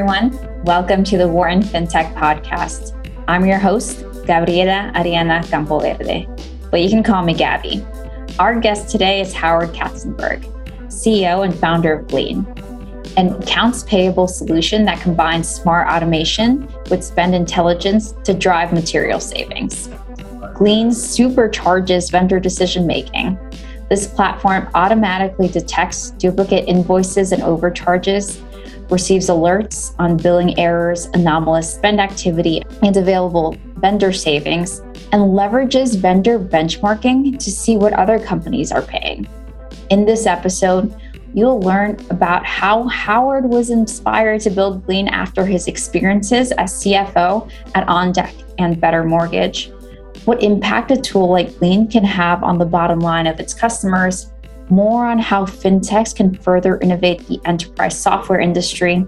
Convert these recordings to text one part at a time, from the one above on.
everyone. Welcome to the Wharton FinTech Podcast. I'm your host, Gabriela Ariana Campoverde, but you can call me Gabby. Our guest today is Howard Katzenberg, CEO and founder of Glean, an accounts payable solution that combines smart automation with spend intelligence to drive material savings. Glean supercharges vendor decision making. This platform automatically detects duplicate invoices and overcharges receives alerts on billing errors, anomalous spend activity, and available vendor savings, and leverages vendor benchmarking to see what other companies are paying. In this episode, you'll learn about how Howard was inspired to build Glean after his experiences as CFO at OnDeck and Better Mortgage, what impact a tool like Glean can have on the bottom line of its customers, more on how fintechs can further innovate the enterprise software industry,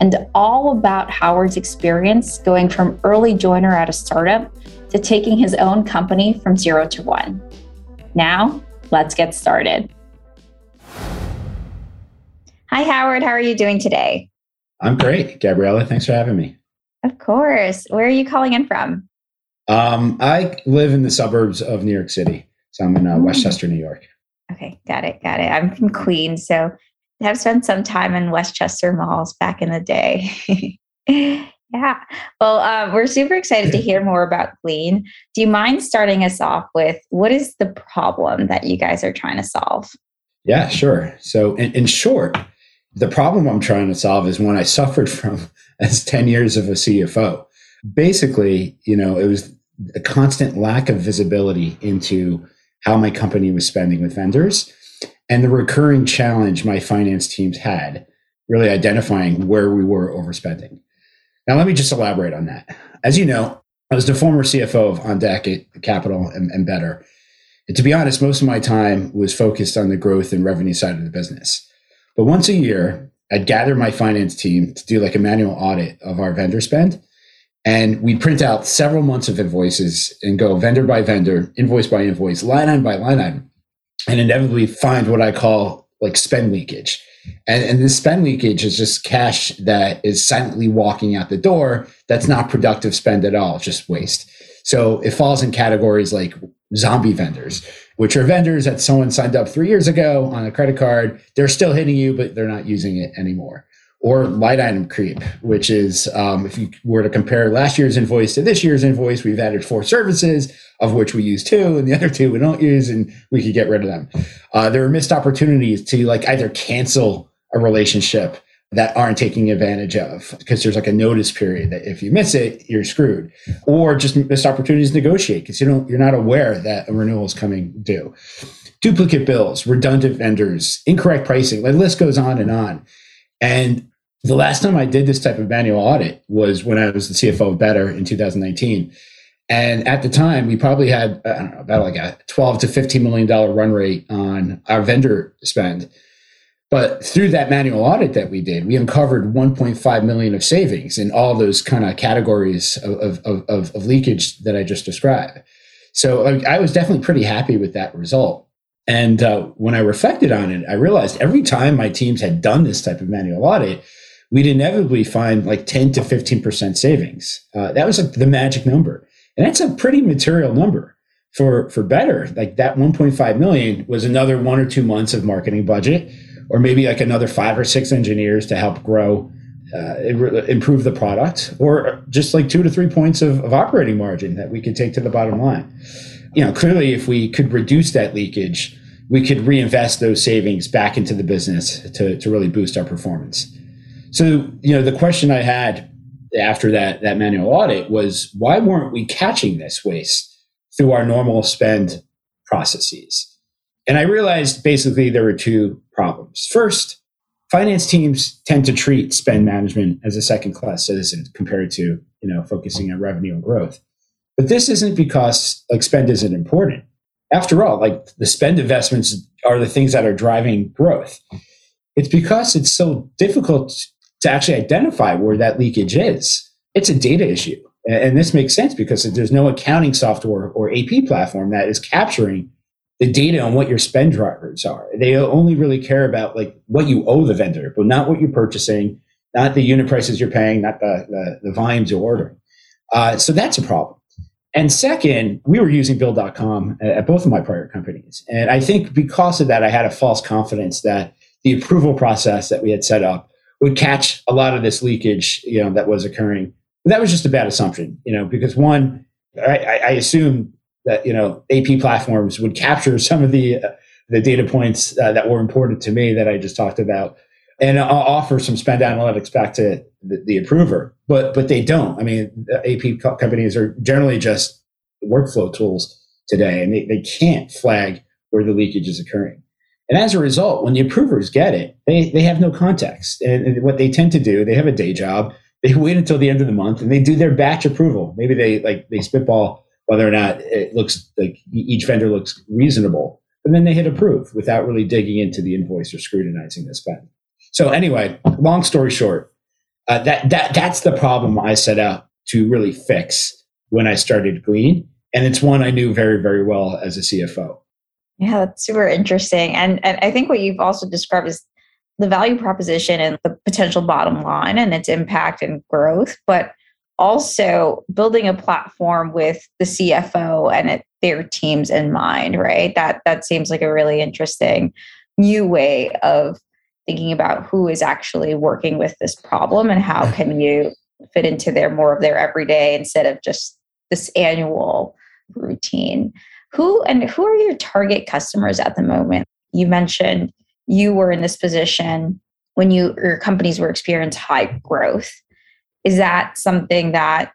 and all about Howard's experience going from early joiner at a startup to taking his own company from zero to one. Now, let's get started. Hi, Howard. How are you doing today? I'm great, Gabriella. Thanks for having me. Of course. Where are you calling in from? Um, I live in the suburbs of New York City. So I'm in uh, Westchester, New York. Okay, got it, got it. I'm from Queens, so I have spent some time in Westchester malls back in the day. yeah. Well, uh, we're super excited to hear more about Glean. Do you mind starting us off with what is the problem that you guys are trying to solve? Yeah, sure. So, in, in short, the problem I'm trying to solve is one I suffered from as 10 years of a CFO. Basically, you know, it was a constant lack of visibility into how my company was spending with vendors and the recurring challenge my finance teams had really identifying where we were overspending. Now, let me just elaborate on that. As you know, I was the former CFO of OnDeck at Capital and, and Better. And to be honest, most of my time was focused on the growth and revenue side of the business. But once a year, I'd gather my finance team to do like a manual audit of our vendor spend and we print out several months of invoices and go vendor by vendor, invoice by invoice, line item by line item, and inevitably find what I call like spend leakage. And, and this spend leakage is just cash that is silently walking out the door that's not productive spend at all, just waste. So it falls in categories like zombie vendors, which are vendors that someone signed up three years ago on a credit card. They're still hitting you, but they're not using it anymore or line item creep, which is um, if you were to compare last year's invoice to this year's invoice, we've added four services, of which we use two, and the other two we don't use, and we could get rid of them. Uh, there are missed opportunities to like either cancel a relationship that aren't taking advantage of because there's like a notice period that if you miss it, you're screwed, or just missed opportunities to negotiate because you don't you're not aware that a renewal is coming due. Duplicate bills, redundant vendors, incorrect pricing, the list goes on and on. And the last time I did this type of manual audit was when I was the CFO of Better in 2019. And at the time, we probably had I don't know, about like a 12 to 15 million dollar run rate on our vendor spend. But through that manual audit that we did, we uncovered 1.5 million of savings in all those kind of categories of, of, of, of leakage that I just described. So I was definitely pretty happy with that result. And uh, when I reflected on it, I realized every time my teams had done this type of manual audit, we'd inevitably find like 10 to 15% savings. Uh, that was like the magic number. And that's a pretty material number for, for better. Like that 1.5 million was another one or two months of marketing budget, or maybe like another five or six engineers to help grow, uh, improve the product, or just like two to three points of, of operating margin that we could take to the bottom line. You know, clearly, if we could reduce that leakage, we could reinvest those savings back into the business to, to really boost our performance. So, you know, the question I had after that that manual audit was why weren't we catching this waste through our normal spend processes? And I realized basically there were two problems. First, finance teams tend to treat spend management as a second class citizen compared to, you know, focusing on revenue and growth. But this isn't because like spend isn't important. After all, like the spend investments are the things that are driving growth. It's because it's so difficult to actually identify where that leakage is. It's a data issue. And this makes sense because there's no accounting software or AP platform that is capturing the data on what your spend drivers are. They only really care about like what you owe the vendor, but not what you're purchasing, not the unit prices you're paying, not the, the, the volumes you're ordering. Uh, so that's a problem. And second, we were using Bill.com at both of my prior companies. And I think because of that, I had a false confidence that the approval process that we had set up would catch a lot of this leakage, you know, that was occurring. But that was just a bad assumption, you know, because one, I, I that you know AP platforms would capture some of the uh, the data points uh, that were important to me that I just talked about, and I'll offer some spend analytics back to the, the approver. But but they don't. I mean, AP co- companies are generally just workflow tools today, and they, they can't flag where the leakage is occurring. And as a result, when the approvers get it, they, they have no context. And, and, what they tend to do, they have a day job. They wait until the end of the month and they do their batch approval. Maybe they like they spitball whether or not it looks like each vendor looks reasonable. And then they hit approve without really digging into the invoice or scrutinizing the spend. So anyway, long story short, uh, that that that's the problem I set out to really fix when I started Glean, and it's one I knew very very well as a CFO. Yeah, that's super interesting, and and I think what you've also described is the value proposition and the potential bottom line and its impact and growth, but also building a platform with the CFO and it, their teams in mind, right? That that seems like a really interesting new way of thinking about who is actually working with this problem and how can you fit into their more of their everyday instead of just this annual routine. Who and who are your target customers at the moment? You mentioned you were in this position when you your companies were experiencing high growth is that something that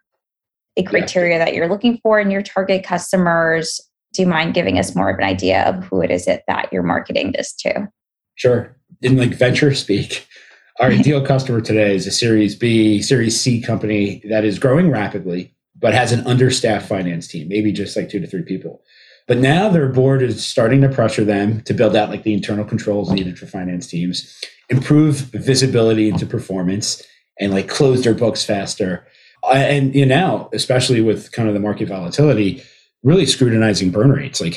a criteria that you're looking for in your target customers? Do you mind giving us more of an idea of who it is it that you're marketing this to? Sure. In like venture speak, our ideal customer today is a Series B, Series C company that is growing rapidly, but has an understaffed finance team, maybe just like two to three people. But now their board is starting to pressure them to build out like the internal controls needed for finance teams, improve visibility into performance, and like close their books faster. And you know, now, especially with kind of the market volatility, really scrutinizing burn rates. Like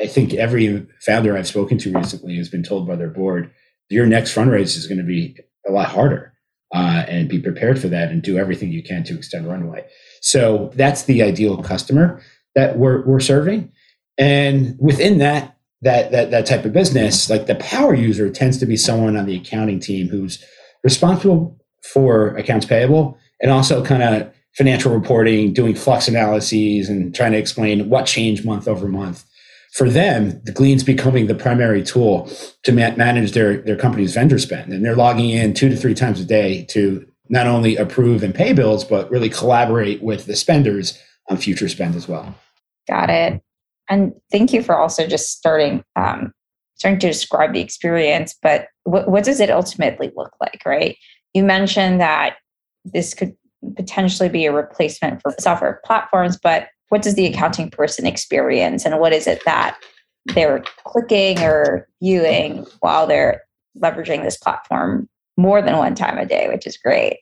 I think every founder I've spoken to recently has been told by their board, your next fundraise is going to be a lot harder. Uh, and be prepared for that and do everything you can to extend runway. So that's the ideal customer that we're, we're serving. And within that, that, that, that type of business, like the power user tends to be someone on the accounting team who's responsible for accounts payable and also kind of financial reporting, doing flux analyses and trying to explain what changed month over month. For them, the Glean's becoming the primary tool to ma- manage their, their company's vendor spend. And they're logging in two to three times a day to not only approve and pay bills, but really collaborate with the spenders on future spend as well. Got it. And thank you for also just starting um, starting to describe the experience. But what, does it ultimately look like, right? You mentioned that this could potentially be a replacement for software platforms, but what does the accounting person experience and what is it that they're clicking or viewing while they're leveraging this platform more than one time a day, which is great.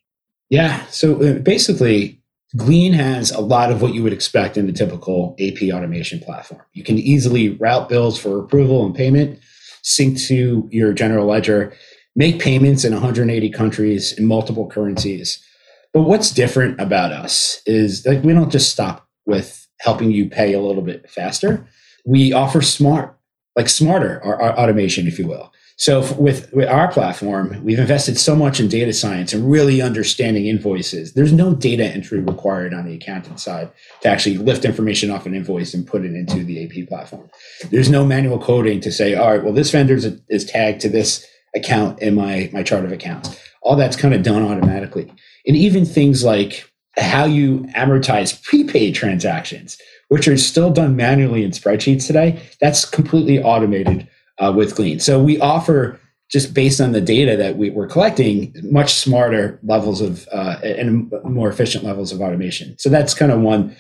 Yeah. So uh, basically, Glean has a lot of what you would expect in a typical AP automation platform. You can easily route bills for approval and payment, sync to your general ledger, make payments in 180 countries in multiple currencies. But what's different about us is like we don't just stop with helping you pay a little bit faster. We offer smart, like smarter our, our automation, if you will. So with, with our platform, we've invested so much in data science and really understanding invoices. There's no data entry required on the accountant side to actually lift information off an invoice and put it into the AP platform. There's no manual coding to say, all right, well, this vendor is tagged to this account in my my chart of accounts. All that's kind of done automatically. And even things like how you amortize prepaid transactions, which are still done manually in spreadsheets today, that's completely automated uh, with Glean. So we offer just based on the data that we, are collecting, much smarter levels of uh, and more efficient levels of automation. So that's kind of one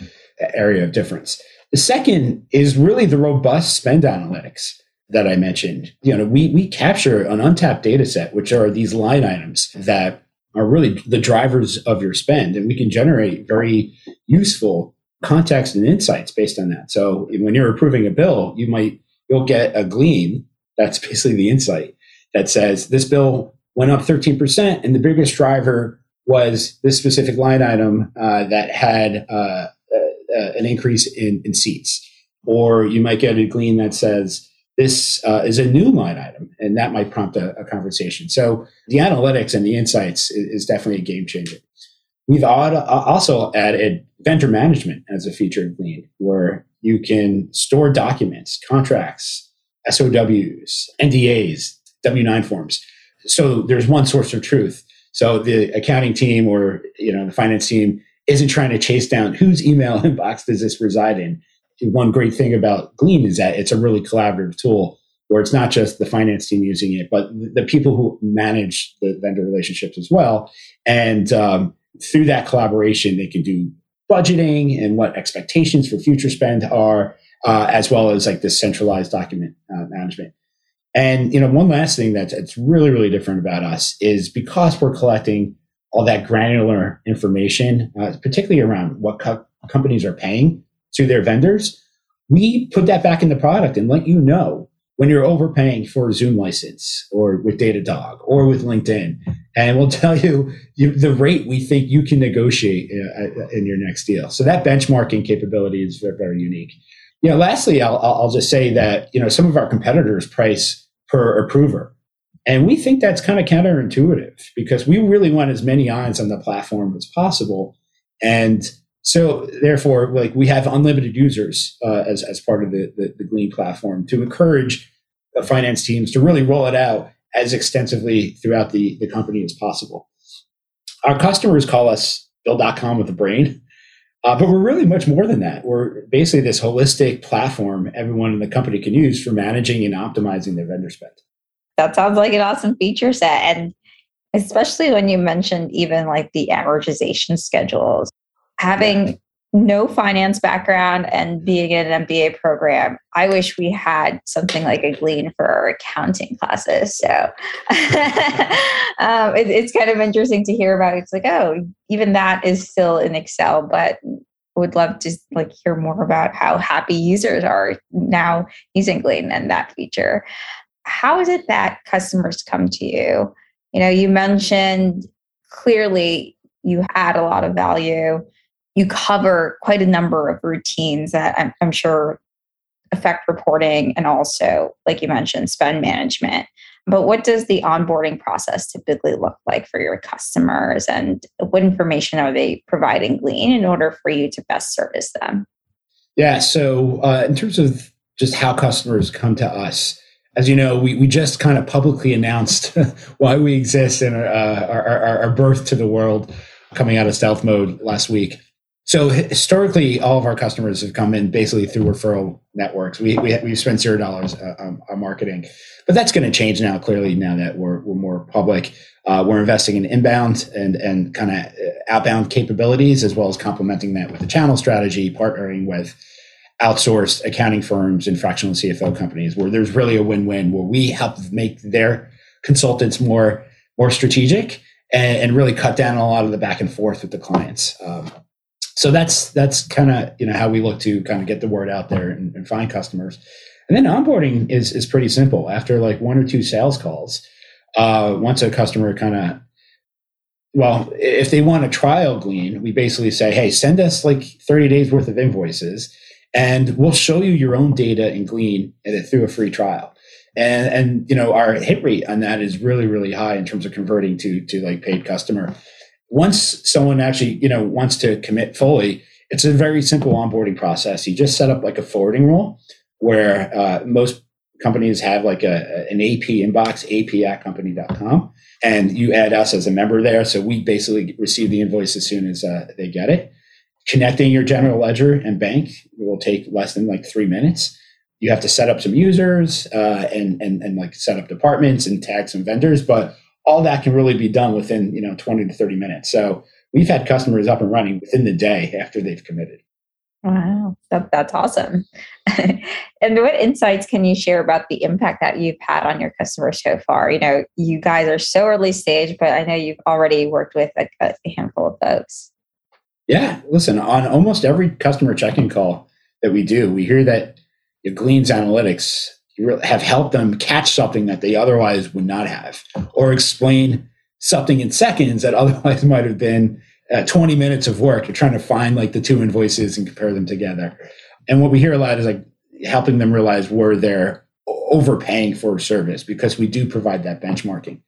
area of difference. The second is really the robust spend analytics that I mentioned. You know, we we capture an untapped data set, which are these line items that are really the drivers of your spend, and we can generate very useful context and insights based on that. So when you're approving a bill, you might you'll get a glean that's basically the insight that says this bill went up 13%. And the biggest driver was this specific line item uh, that had uh, uh, uh, an increase in, in, seats. Or you might get a glean that says, this uh, is a new line item, and that might prompt a, a conversation. So the analytics and the insights is, is definitely a game changer. We've also added vendor management as a feature of Glean, where you can store documents, contracts, SOWs, NDAs, W 9 forms. So there's one source of truth. So the accounting team or you know the finance team isn't trying to chase down whose email inbox does this reside in. One great thing about Glean is that it's a really collaborative tool where it's not just the finance team using it, but the people who manage the vendor relationships as well. And um, through that collaboration, they can do budgeting and what expectations for future spend are, uh, as well as like this centralized document uh, management. And you know, one last thing that's, really really different about us is because we're collecting all that granular information, uh, particularly around what co- companies are paying to their vendors. We put that back in the product and let you know when you're overpaying for a Zoom license or with Datadog or with LinkedIn. And we'll tell you, you the rate we think you can negotiate uh, in your next deal. So that benchmarking capability is very, very unique. Know, lastly, I'll, I'll just say that, you know, some of our competitors price per approver. And we think that's kind of counterintuitive because we really want as many eyes on the platform as possible. And so therefore, like we have unlimited users uh, as, as part of the, the, the Glean platform to encourage the finance teams to really roll it out as extensively throughout the, the company as possible. Our customers call us Bill.com with a brain, uh, but we're really much more than that. We're basically this holistic platform everyone in the company can use for managing and optimizing their vendor spend. That sounds like an awesome feature set. And especially when you mentioned even like the amortization schedules having no finance background and being in an MBA program, I wish we had something like a Glean for our accounting classes. So um, it, it's kind of interesting to hear about. It's like, oh, even that is still in Excel, but would love to like hear more about how happy users are now using Glean and that feature. How is it that customers come to you? You know, you mentioned clearly you add a lot of value you cover quite a number of routines that I'm, I'm sure affect reporting and also, like you mentioned, spend management. But what does the onboarding process typically look like for your customers, and what information are they providing Glean in order for you to best service them? Yeah, so uh, in terms of just how customers come to us, as you know, we, we just kind of publicly announced why we exist and uh, our, our, our birth to the world coming out of stealth mode last week. So historically, all of our customers have come in basically through referral networks. We, we we've spent zero dollars uh, on, on, marketing, but that's going to change now. Clearly, now that we're we're more public, uh, we're investing in inbound and and kind of uh, outbound capabilities as well as complementing that with a channel strategy, partnering with outsourced accounting firms and fractional CFO companies, where there's really a win-win, where we help make their consultants more more strategic and, and really cut down a lot of the back and forth with the clients. Um, so that's that's kind of you know how we look to kind of get the word out there and, and, find customers. And then onboarding is is pretty simple. After like one or two sales calls uh, once a customer kind of well if they want a trial glean we basically say hey send us like 30 days worth of invoices and we'll show you your own data in glean and through a free trial. And and you know our hit rate on that is really really high in terms of converting to to like paid customer once someone actually you know wants to commit fully it's a very simple onboarding process. You just set up like a forwarding role where uh, most companies have like a, an ap inbox ap at company.com and you add us as a member there. So we basically receive the invoice as soon as uh, they get it. Connecting your general ledger and bank will take less than like three minutes. You have to set up some users uh, and, and and like set up departments and tag some vendors but all that can really be done within you know 20 to 30 minutes. So we've had customers up and running within the day after they've committed. Wow. That, that's awesome. And what insights can you share about the impact that you've had on your customers so far? You know you guys are so early stage but i know you've already worked with a, a handful of folks. Yeah. Listen on almost every customer check-in call that we do we hear that it Glean's analytics have helped them catch something that they otherwise would not have, or explain something in seconds that otherwise might have been uh, 20 minutes of work. You're trying to find like the two invoices and compare them together. And what we hear a lot is like helping them realize where they're overpaying for a service because we do provide that benchmarking.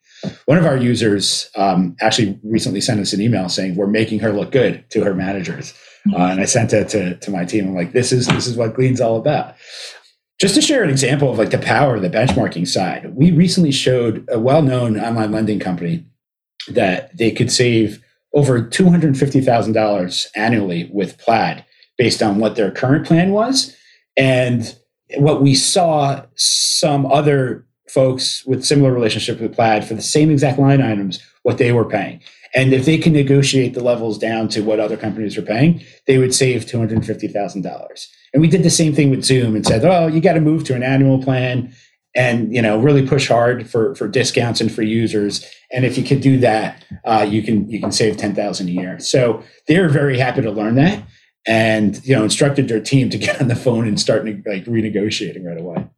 One of our users um, actually recently sent us an email saying we're making her look good to her managers, uh, and I sent it to, to my team. I'm like, this is this is what Glean's all about. Just to share an example of like the power of the benchmarking side, we recently showed a well-known online lending company that they could save over $250,000 annually with Plaid based on what their current plan was. And what we saw some other folks with similar relationship with Plaid for the same exact line items, what they were paying. And if they can negotiate the levels down to what other companies are paying, they would save $250,000. And we did the same thing with Zoom and said, oh, you got to move to an annual plan and you know really push hard for for discounts and for users and if you could do that uh, you can you can save 10000 a year so they're very happy to learn that and you know instructed their team to get on the phone and start like renegotiating right away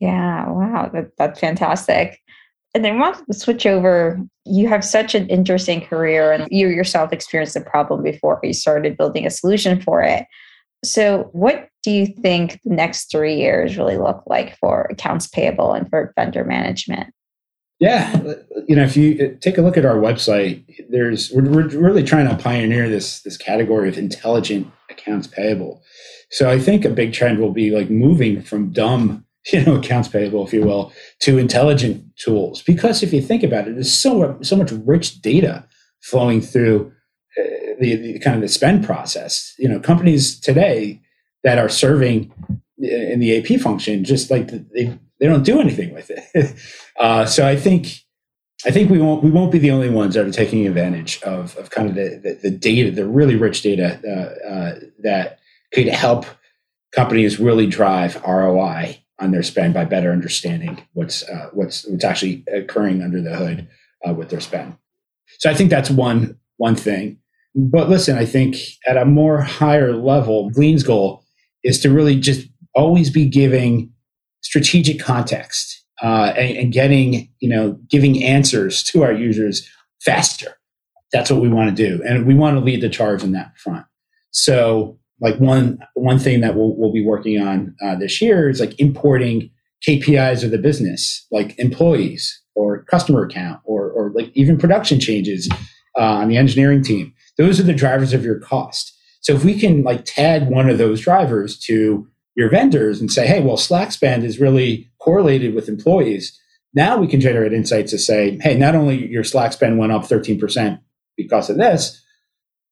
yeah wow that, that's fantastic and then want to switch over you have such an interesting career and you yourself experienced a problem before you started building a solution for it so, what do you think the next three years really look like for accounts payable and for vendor management? Yeah, you know, if you uh, take a look at our website, there's we're, we're really trying to pioneer this this category of intelligent accounts payable. So I think a big trend will be like moving from dumb, you know, accounts payable, if you will, to intelligent tools. Because if you think about it, there's so so much rich data flowing through the, the, kind of the spend process. You know, companies today that are serving in the AP function just like they they don't do anything with it. uh, so I think I think we won't we won't be the only ones that are taking advantage of of kind of the the, the data, the really rich data uh, uh, that could help companies really drive ROI on their spend by better understanding what's uh, what's what's actually occurring under the hood uh, with their spend. So I think that's one one thing. But listen, I think at a more higher level, Glean's goal is to really just always be giving strategic context uh, and, and getting, you know, giving answers to our users faster. That's what we want to do, and we want to lead the charge in that front. So, like one one thing that we'll, we'll be working on uh, this year is like importing KPIs of the business, like employees or customer account, or or like even production changes uh, on the engineering team those are the drivers of your cost. So if we can like tag one of those drivers to your vendors and say, hey, well, Slack spend is really correlated with employees. Now we can generate insights to say, hey, not only your Slack spend went up 13% because of this,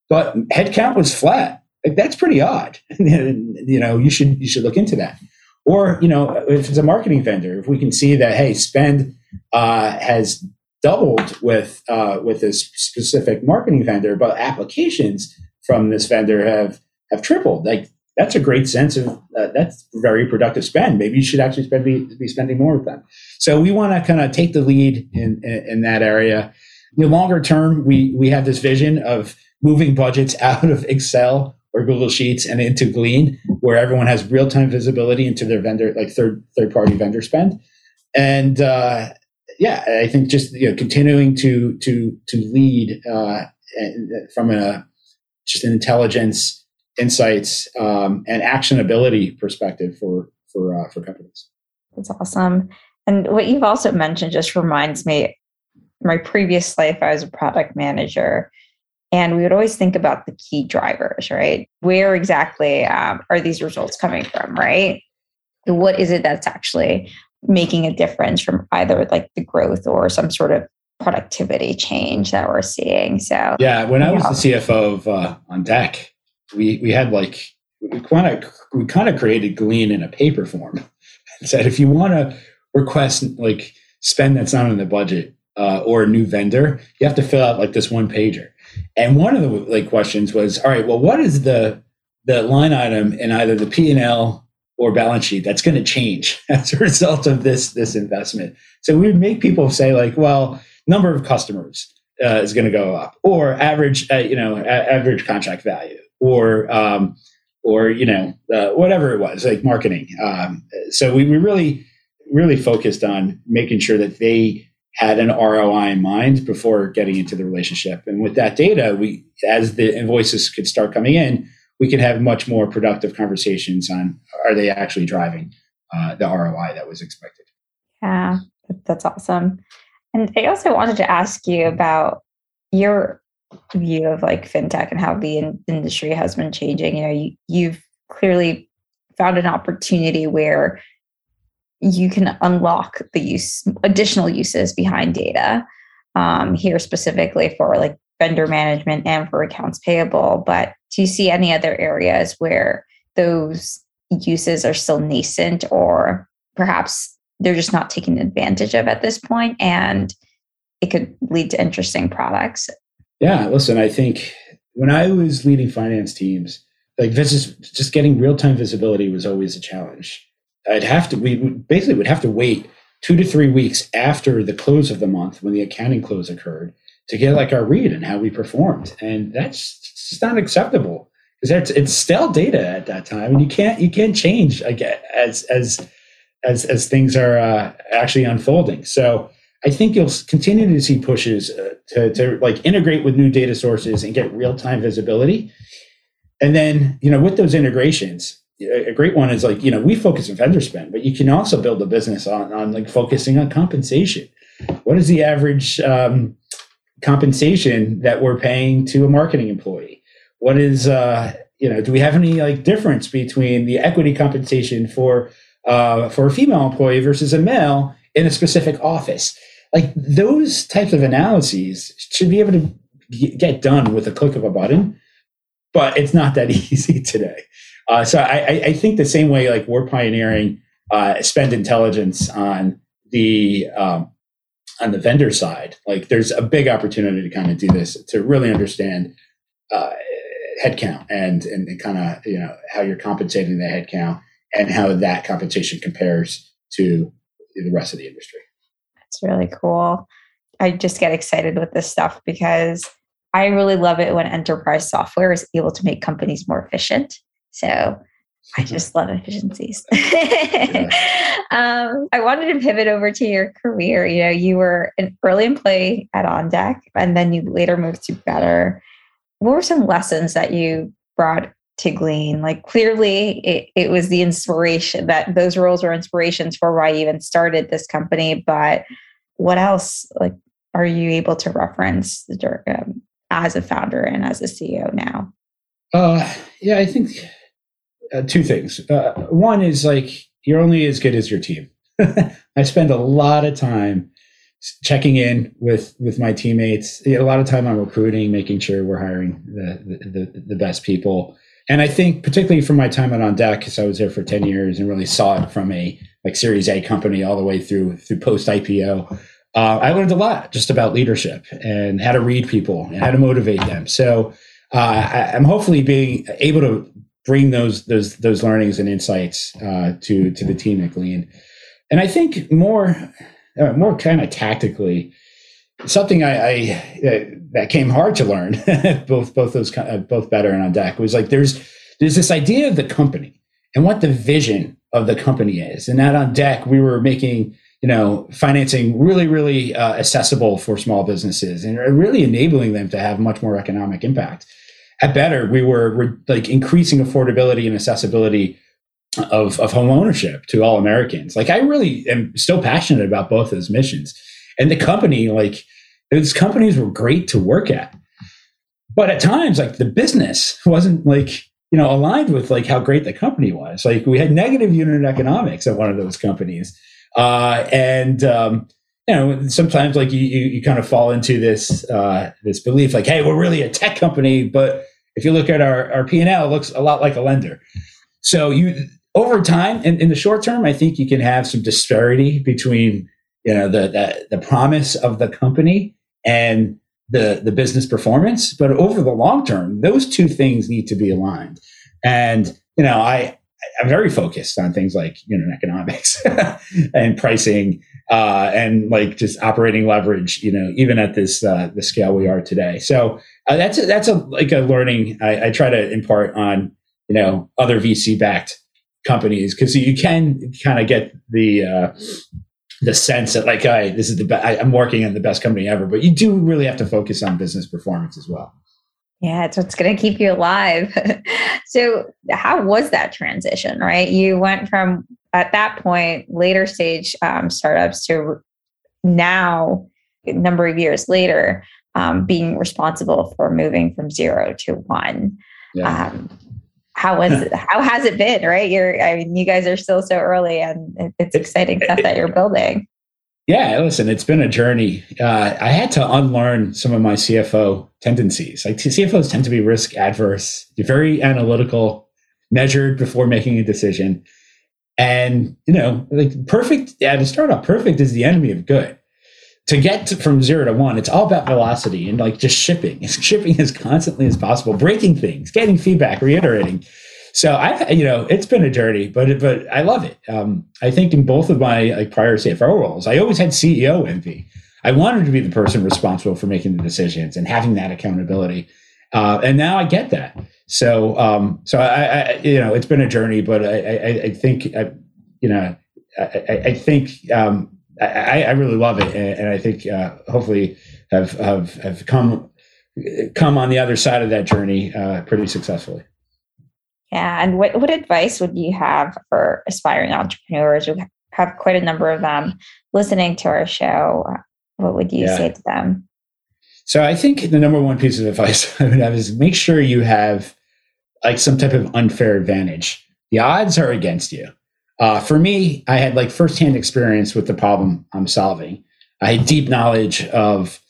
but headcount was flat. Like that's pretty odd. you know, you should you should look into that. Or you know, if it's a marketing vendor, if we can see that hey, spend uh, has doubled with uh, with this specific marketing vendor, but applications from this vendor have have tripled. Like that's a great sense of uh, that's very productive spend. Maybe you should actually spend be, be spending more with them. So we want to kind of take the lead in, in, in that area. The longer term, we we have this vision of moving budgets out of Excel or Google Sheets and into Glean, where everyone has real time visibility into their vendor, like third third party vendor spend. And uh, yeah, I think just you know continuing to to to lead uh, from a just an intelligence, insights, um, and actionability perspective for for uh, for companies. That's awesome. And what you've also mentioned just reminds me. My previous life, I was a product manager, and we would always think about the key drivers, right? Where exactly um, are these results coming from, right? What is it that's actually making a difference from either like the growth or some sort of productivity change that we're seeing. So yeah, when I was the CFO of uh, OnDeck, we we had like we kind of we kind of created Glean in a paper form. and said if you want to request like spend that's not in the budget uh, or a new vendor, you have to fill out like this one pager. And one of the like questions was, all right, well, what is the the line item in either the P and L or balance sheet that's going to change as a result of this this investment. So we would make people say like, well, number of customers uh, is going to go up, or average, uh, you know, a- average contract value, or um, or you know, uh, whatever it was, like marketing. Um, so we, we really really focused on making sure that they had an ROI in mind before getting into the relationship. And with that data, we as the invoices could start coming in, we could have much more productive conversations on are they actually driving uh, the ROI that was expected. Yeah, that's awesome. And I also wanted to ask you about your view of like fintech and how the in- industry has been changing. You know, you, you've clearly found an opportunity where you can unlock the use additional uses behind data um, here specifically for like vendor management and for accounts payable. But do you see any other areas where those uses are still nascent or perhaps they're just not taken advantage of at this point and it could lead to interesting products? Yeah listen i think when i was leading finance teams like this is just getting real-time visibility was always a challenge I'd have to, we basically would have to wait two to three weeks after the close of the month when the accounting close occurred to get like our read and how we performed. And that's just not acceptable because that's it's stale data at that time, and you can't you can't change again as as as as things are uh, actually unfolding. So I think you'll continue to see pushes uh, to to like integrate with new data sources and get real time visibility. And then you know with those integrations, a great one is like you know we focus on vendor spend but you can also build a business on on like focusing on compensation. What is the average um, compensation that we're paying to a marketing employee? What is uh you know do we have any like difference between the equity compensation for uh for a female employee versus a male in a specific office? Like those types of analyses should be able to get done with a click of a button but it's not that easy today uh, so I, I, think the same way, like we're pioneering uh, spend intelligence on the um, on the vendor side. Like there's a big opportunity to kind of do this to really understand uh, headcount and and, and kind of you know how you're compensating the headcount and how that compensation compares to the rest of the industry. That's really cool. I just get excited with this stuff because I really love it when enterprise software is able to make companies more efficient so I just love efficiencies. um, I wanted to pivot over to your career. You know, you were an early employee at OnDeck, and then you later moved to Better. What were some lessons that you brought to Glean? Like clearly, it, it was the inspiration that those roles were inspirations for why you even started this company. But what else, like, are you able to reference the um, as a founder and as a CEO now? Uh, yeah, I think uh, two things. Uh, one is like you're only as good as your team. I spend a lot of time checking in with with my teammates. A lot of time on recruiting, making sure we're hiring the the, the best people. And I think particularly from my time at OnDeck, because I was there for ten years and really saw it from a like Series A company all the way through through post IPO. Uh, I learned a lot just about leadership and how to read people and how to motivate them. So uh, I, am hopefully being able to bring those those those learnings and insights uh, to to the team at Glean. And I think more uh, more kind of tactically, something I, I uh, that came hard to learn both both those uh, both better and OnDeck was like there's there's this idea of the company and what the vision of the company is, and that OnDeck we were making you know financing really really uh, accessible for small businesses and really enabling them to have much more economic impact at Better, we were, like increasing affordability and accessibility of, of home ownership to all Americans. Like I really am still passionate about both those missions. And the company, like those companies were great to work at. But at times, like the business wasn't like, you know, aligned with like how great the company was. Like we had negative unit economics at one of those companies. Uh, and um, you know, sometimes like you, you, you kind of fall into this, uh, this belief like, Hey, we're really a tech company, but if you look at our, our P&L, it looks a lot like a lender. So you, over time, in, in the short term, I think you can have some disparity between, you know, the, the, the promise of the company and the, the business performance. But over the long term, those two things need to be aligned. And, you know, I, I'm very focused on things like you know economics and pricing uh, and like just operating leverage. You know, even at this uh, the scale we are today. So uh, that's a, that's a like a learning I, I, try to impart on you know other VC backed companies because you can kind of get the uh, the sense that like, I this is the best. I'm working in the best company ever, but you do really have to focus on business performance as well. Yeah, it's what's going to keep you alive. so, how was that transition? Right, you went from at that point later stage um, startups to now, a number of years later, um, being responsible for moving from zero to one. Yeah. Um, how was it, how has it been? Right, you're I mean, you guys are still so early, and it's exciting stuff that you're building. Yeah, listen, it's been a journey. Uh, I had to unlearn some of my CFO tendencies. Like CFOs tend to be risk adverse, very analytical, measured before making a decision. And, you know, like perfect at a startup, perfect is the enemy of good. To get to, from zero to one, it's all about velocity and like just shipping, shipping as constantly as possible, breaking things, getting feedback, reiterating. So I, you know, it's been a journey, but but I love it. Um, I think in both of my like prior CFO roles, I always had CEO envy. I wanted to be the person responsible for making the decisions and having that accountability, uh, and now I get that. So um, so I, I, you know, it's been a journey, but I I, I think I, you know I, I think um, I, I really love it, and, and I think uh, hopefully have have have come come on the other side of that journey uh, pretty successfully. Yeah. And what, what advice would you have for aspiring entrepreneurs? We have quite a number of them listening to our show. What would you yeah. say to them? So I think the number one piece of advice I would have is make sure you have like some type of unfair advantage. The odds are against you. Uh, for me, I had like firsthand experience with the problem I'm solving. I had deep knowledge of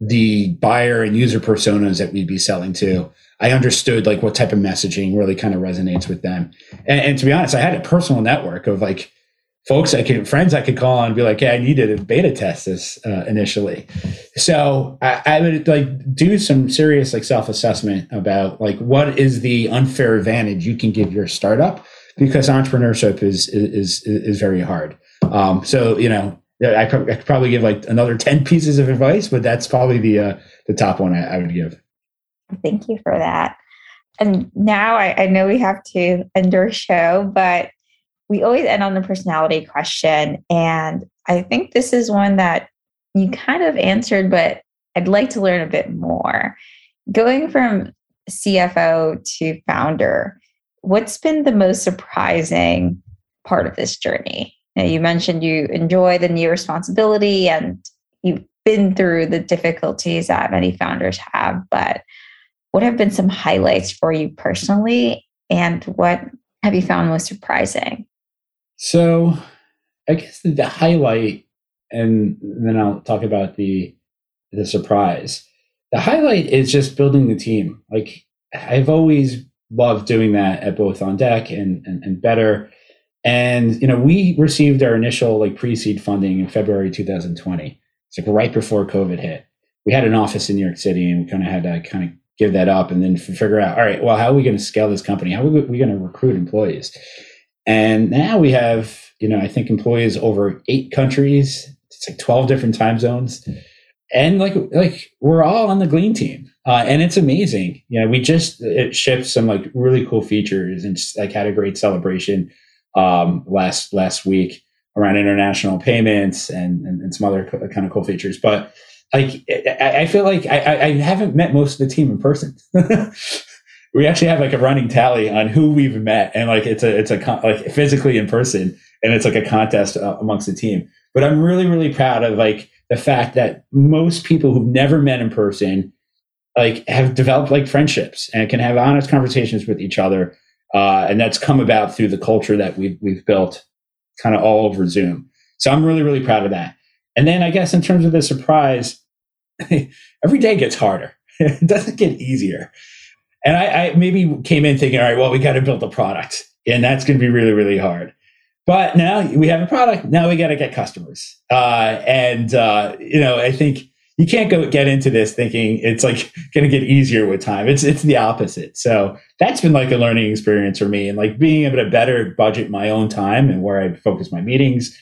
the buyer and user personas that we'd be selling to. I understood like what type of messaging really kind of resonates with them. And, and, to be honest, I had a personal network of like folks I could, friends I could call on and be like, "Hey, I needed a beta test this uh, initially." So I, I, would like do some serious like self assessment about like what is the unfair advantage you can give your startup because entrepreneurship is is is, is very hard. Um, so you know, I, I, could probably give like another ten pieces of advice, but that's probably the uh, the top one I, I would give. Thank you for that. And now I, I know we have to end our show, but we always end on the personality question. And I think this is one that you kind of answered, but I'd like to learn a bit more. Going from CFO to founder, what's been the most surprising part of this journey? Now, you mentioned you enjoy the new responsibility and you've been through the difficulties that many founders have, but what have been some highlights for you personally and what have you found most surprising? So i guess the, the highlight and then i'll talk about the the surprise. The highlight is just building the team. Like i've always loved doing that at both OnDeck and, and, and better. And you know we received our initial like pre-seed funding in february 2020 it's like right before covid hit. We had an office in new york city and we kind of had to kind of give that up and then figure out, all right, well, how are we going to scale this company? How are we, going to recruit employees? And now we have, you know, I think employees over eight countries. It's like 12 different time zones. And like, like we're all on the Glean team. Uh, and it's amazing. You know, we just it shipped some like really cool features and just, like had a great celebration um, last last week around international payments and, and, and some other kind of cool features. But like I, feel like I, I haven't met most of the team in person. we actually have like a running tally on who we've met, and like it's a it's a like physically in person, and it's like a contest uh, amongst the team. But I'm really really proud of like the fact that most people who've never met in person like have developed like friendships and can have honest conversations with each other, uh, and that's come about through the culture that we've we've built, kind of all over Zoom. So I'm really really proud of that. And then I guess in terms of the surprise, every day gets harder. it doesn't get easier. And I, I maybe came in thinking, all right, well, we got to build a product, and that's going to be really, really hard. But now we have a product. Now we got to get customers. Uh, and uh, you know, I think you can't go get into this thinking it's like going to get easier with time. It's it's the opposite. So that's been like a learning experience for me, and like being able to better budget my own time and where I focus my meetings,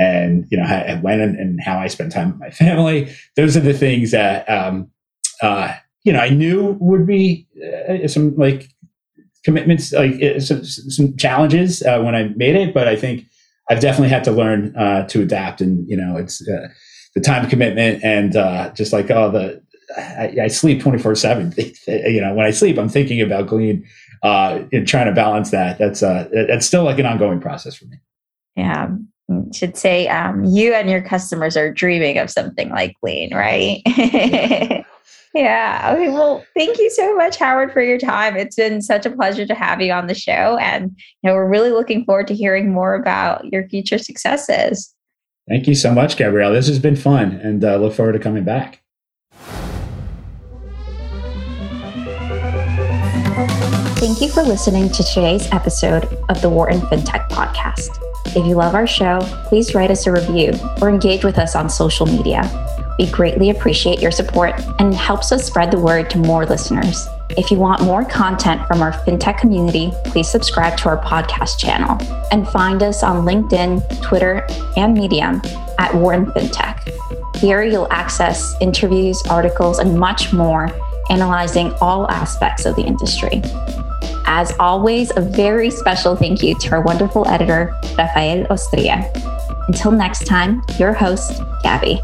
and you know how, when and, and, how I spend time with my family. Those are the things that um, uh, you know I knew would be uh, some like commitments, like some, some challenges uh, when I made it, but I think I've definitely had to learn uh, to adapt. And you know, it's uh, the time commitment and uh, just like oh the I, I sleep twenty four seven. You know, when I sleep, I'm thinking about Glean uh, and trying to balance that. That's uh, that's still like an ongoing process for me. Yeah, should say um, you and your customers are dreaming of something like Glean, right? yeah. Okay. Well, thank you so much, Howard, for your time. It's been such a pleasure to have you on the show, and you know we're really looking forward to hearing more about your future successes. Thank you so much, Gabrielle. This has been fun, and uh, look forward to coming back. Thank you for listening to today's episode of the Wharton FinTech Podcast. If you love our show, please write us a review or engage with us on social media. We greatly appreciate your support and helps us spread the word to more listeners. If you want more content from our fintech community, please subscribe to our podcast channel and find us on LinkedIn, Twitter, and Medium at Wharton FinTech. Here you'll access interviews, articles, and much more, analyzing all aspects of the industry. As always, a very special thank you to our wonderful editor, Rafael Ostria. Until next time, your host, Gabby.